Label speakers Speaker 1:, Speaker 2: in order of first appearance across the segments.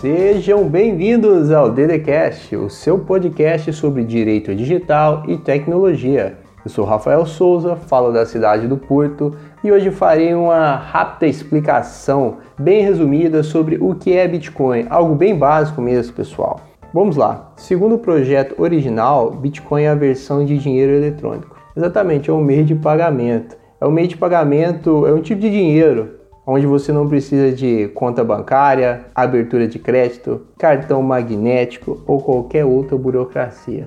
Speaker 1: Sejam bem-vindos ao DDCast, o seu podcast sobre direito digital e tecnologia. Eu sou Rafael Souza, falo da cidade do Porto e hoje farei uma rápida explicação bem resumida sobre o que é Bitcoin, algo bem básico mesmo, pessoal. Vamos lá. Segundo o projeto original, Bitcoin é a versão de dinheiro eletrônico. Exatamente, é um meio de pagamento. É um meio de pagamento, é um tipo de dinheiro onde você não precisa de conta bancária, abertura de crédito, cartão magnético ou qualquer outra burocracia.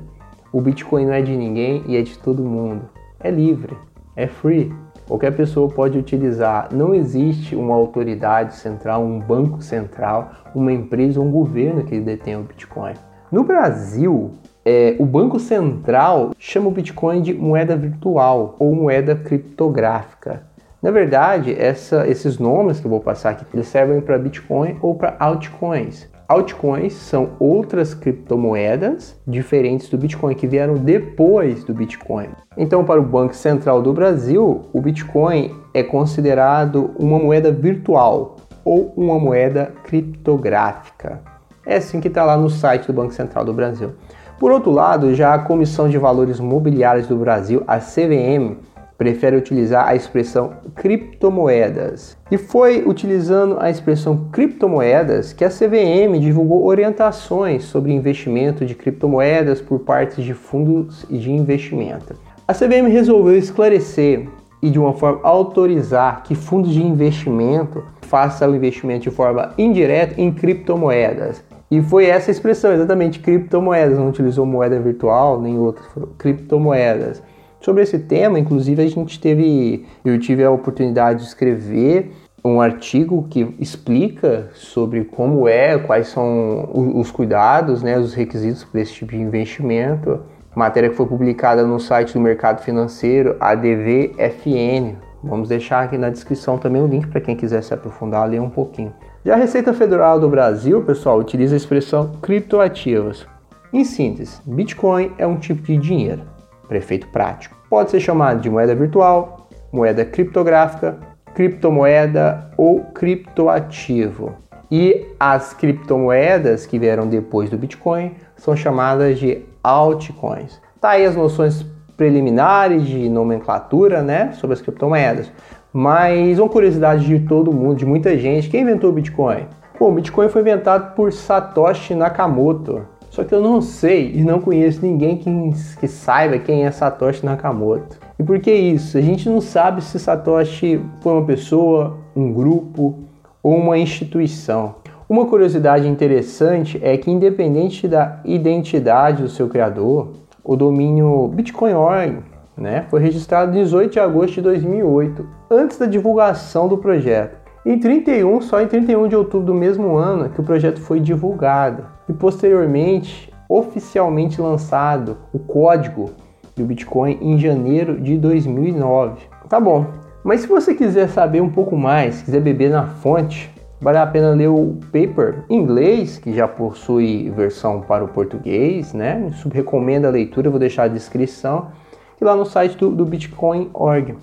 Speaker 1: O Bitcoin não é de ninguém e é de todo mundo. É livre, é free. Qualquer pessoa pode utilizar. Não existe uma autoridade central, um banco central, uma empresa ou um governo que detém o Bitcoin. No Brasil, é, o Banco Central chama o Bitcoin de moeda virtual ou moeda criptográfica. Na verdade, essa, esses nomes que eu vou passar aqui, eles servem para Bitcoin ou para altcoins. Altcoins são outras criptomoedas diferentes do Bitcoin que vieram depois do Bitcoin. Então, para o Banco Central do Brasil, o Bitcoin é considerado uma moeda virtual ou uma moeda criptográfica. É assim que está lá no site do Banco Central do Brasil. Por outro lado, já a Comissão de Valores Mobiliários do Brasil, a CVM, prefere utilizar a expressão criptomoedas. E foi utilizando a expressão criptomoedas que a CVM divulgou orientações sobre investimento de criptomoedas por parte de fundos de investimento. A CVM resolveu esclarecer e de uma forma autorizar que fundos de investimento façam o investimento de forma indireta em criptomoedas. E foi essa expressão, exatamente, criptomoedas, não utilizou moeda virtual nem outras, criptomoedas. Sobre esse tema, inclusive, a gente teve, eu tive a oportunidade de escrever um artigo que explica sobre como é, quais são os cuidados, né, os requisitos para esse tipo de investimento. Matéria que foi publicada no site do Mercado Financeiro, ADVFN. Vamos deixar aqui na descrição também o link para quem quiser se aprofundar, ler um pouquinho. Já a Receita Federal do Brasil, pessoal, utiliza a expressão criptoativas. Em síntese, Bitcoin é um tipo de dinheiro prefeito prático. Pode ser chamado de moeda virtual, moeda criptográfica, criptomoeda ou criptoativo. E as criptomoedas que vieram depois do Bitcoin são chamadas de altcoins. Tá aí as noções preliminares de nomenclatura, né, sobre as criptomoedas. Mas uma curiosidade de todo mundo, de muita gente, quem inventou o Bitcoin? Bom, o Bitcoin foi inventado por Satoshi Nakamoto, só que eu não sei e não conheço ninguém que, que saiba quem é Satoshi Nakamoto. E por que isso? A gente não sabe se Satoshi foi uma pessoa, um grupo ou uma instituição. Uma curiosidade interessante é que, independente da identidade do seu criador, o domínio Bitcoin.org né, foi registrado 18 de agosto de 2008, antes da divulgação do projeto. Em 31, só em 31 de outubro do mesmo ano que o projeto foi divulgado e posteriormente oficialmente lançado o código do Bitcoin em janeiro de 2009. Tá bom, mas se você quiser saber um pouco mais, quiser beber na fonte, vale a pena ler o paper em inglês, que já possui versão para o português, né? Recomendo a leitura, vou deixar a descrição, e lá no site do, do bitcoin.org.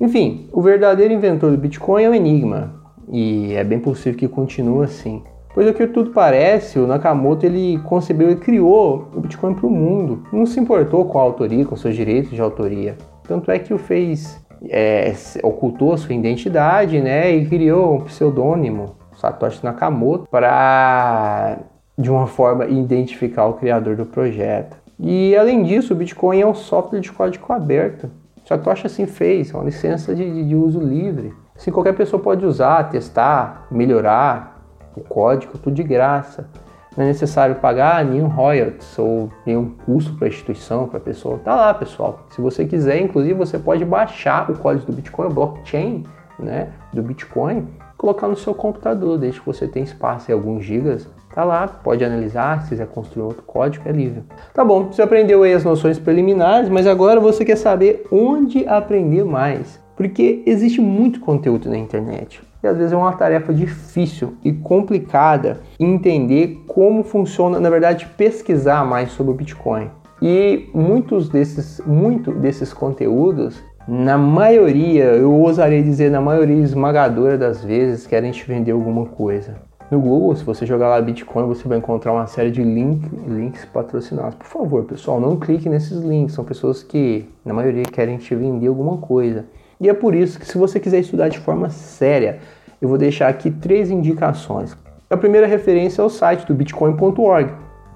Speaker 1: Enfim, o verdadeiro inventor do Bitcoin é um enigma e é bem possível que continue assim. Pois o que tudo parece, o Nakamoto ele concebeu e criou o Bitcoin para o mundo. Não se importou com a autoria, com seus direitos de autoria. Tanto é que o fez, é, ocultou a sua identidade, né, e criou um pseudônimo, Satoshi Nakamoto, para de uma forma identificar o criador do projeto. E além disso, o Bitcoin é um software de código aberto. Satoshi assim fez, é uma licença de, de uso livre. Assim, qualquer pessoa pode usar, testar, melhorar o código, tudo de graça. Não é necessário pagar nenhum royalties ou nenhum custo para a instituição, para a pessoa. Tá lá, pessoal. Se você quiser, inclusive, você pode baixar o código do Bitcoin, o blockchain né, do Bitcoin, colocar no seu computador, desde que você tenha espaço em alguns gigas Tá lá, pode analisar, se quiser construir outro código, é livre. Tá bom, você aprendeu aí as noções preliminares, mas agora você quer saber onde aprender mais. Porque existe muito conteúdo na internet. E às vezes é uma tarefa difícil e complicada entender como funciona, na verdade, pesquisar mais sobre o Bitcoin. E muitos desses, muito desses conteúdos, na maioria, eu ousaria dizer na maioria esmagadora das vezes, querem te vender alguma coisa. No Google, se você jogar lá Bitcoin, você vai encontrar uma série de link, links patrocinados. Por favor, pessoal, não clique nesses links. São pessoas que, na maioria, querem te vender alguma coisa. E é por isso que, se você quiser estudar de forma séria, eu vou deixar aqui três indicações. A primeira referência é o site do bitcoin.org.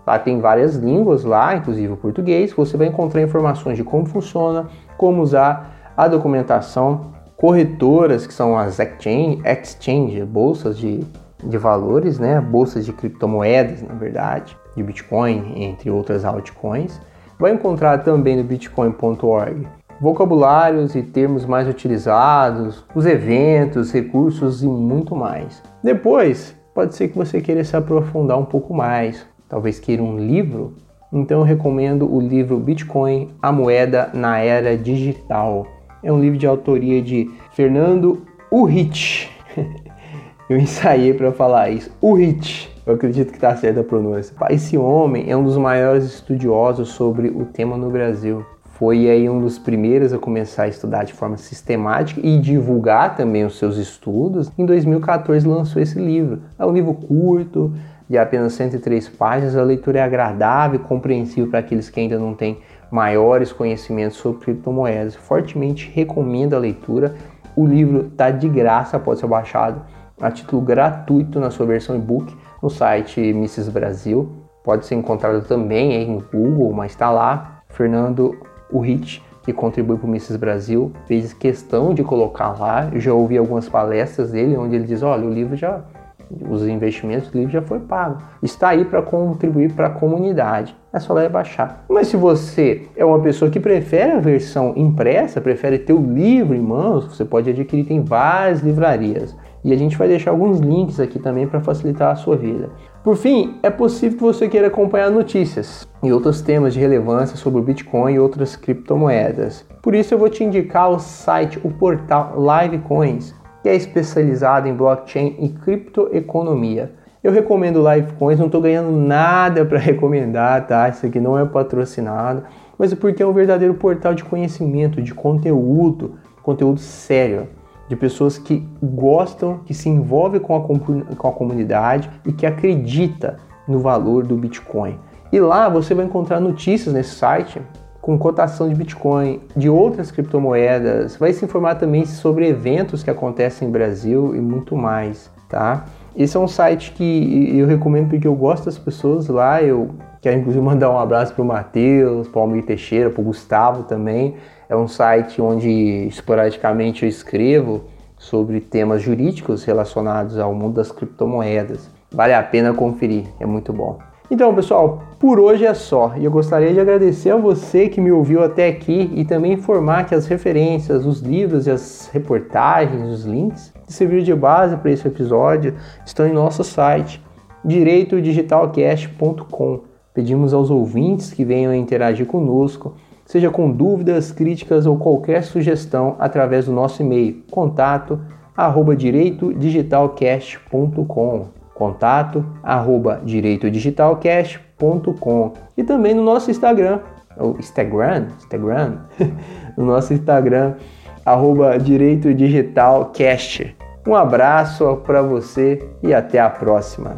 Speaker 1: Lá tem várias línguas lá, inclusive o português. Você vai encontrar informações de como funciona, como usar a documentação, corretoras que são as exchange, exchange bolsas de de valores, né? Bolsas de criptomoedas, na verdade, de Bitcoin, entre outras altcoins. Vai encontrar também no bitcoin.org vocabulários e termos mais utilizados, os eventos, recursos e muito mais. Depois, pode ser que você queira se aprofundar um pouco mais, talvez queira um livro. Então eu recomendo o livro Bitcoin, a moeda na era digital. É um livro de autoria de Fernando Urrich. eu ensaiei para falar isso. O Rich, eu acredito que está certa a pronúncia. Esse homem é um dos maiores estudiosos sobre o tema no Brasil. Foi aí um dos primeiros a começar a estudar de forma sistemática e divulgar também os seus estudos. Em 2014 lançou esse livro. É um livro curto, de apenas 103 páginas. A leitura é agradável e compreensível para aqueles que ainda não têm maiores conhecimentos sobre criptomoedas. Fortemente recomendo a leitura. O livro está de graça, pode ser baixado a título gratuito na sua versão e-book no site Mrs. Brasil. Pode ser encontrado também aí no Google, mas está lá. Fernando Urrich, que contribui para o Mrs. Brasil, fez questão de colocar lá. Eu já ouvi algumas palestras dele onde ele diz: olha, o livro já os investimentos do livro já foi pago. Está aí para contribuir para a comunidade. É só lá e baixar. Mas se você é uma pessoa que prefere a versão impressa, prefere ter o livro em mãos, você pode adquirir em várias livrarias. E a gente vai deixar alguns links aqui também para facilitar a sua vida. Por fim, é possível que você queira acompanhar notícias e outros temas de relevância sobre o Bitcoin e outras criptomoedas. Por isso eu vou te indicar o site, o portal Livecoins, que é especializado em blockchain e criptoeconomia. Eu recomendo Livecoins, não estou ganhando nada para recomendar, tá? Isso aqui não é patrocinado, mas é porque é um verdadeiro portal de conhecimento, de conteúdo, conteúdo sério de pessoas que gostam, que se envolvem com a, com a comunidade e que acredita no valor do Bitcoin. E lá você vai encontrar notícias nesse site com cotação de Bitcoin, de outras criptomoedas, vai se informar também sobre eventos que acontecem em Brasil e muito mais, tá? Esse é um site que eu recomendo porque eu gosto das pessoas lá, eu quero inclusive mandar um abraço para o Matheus, para o Almir Teixeira, para o Gustavo também, é um site onde esporadicamente eu escrevo sobre temas jurídicos relacionados ao mundo das criptomoedas. Vale a pena conferir, é muito bom. Então, pessoal, por hoje é só. E eu gostaria de agradecer a você que me ouviu até aqui e também informar que as referências, os livros e as reportagens, os links que serviram de base para esse episódio estão em nosso site direitodigitalcast.com. Pedimos aos ouvintes que venham interagir conosco seja com dúvidas, críticas ou qualquer sugestão através do nosso e-mail contato arroba direitodigitalcast.com contato arroba direitodigitalcast.com e também no nosso Instagram, o Instagram, Instagram, no nosso Instagram arroba direitodigitalcast. Um abraço para você e até a próxima.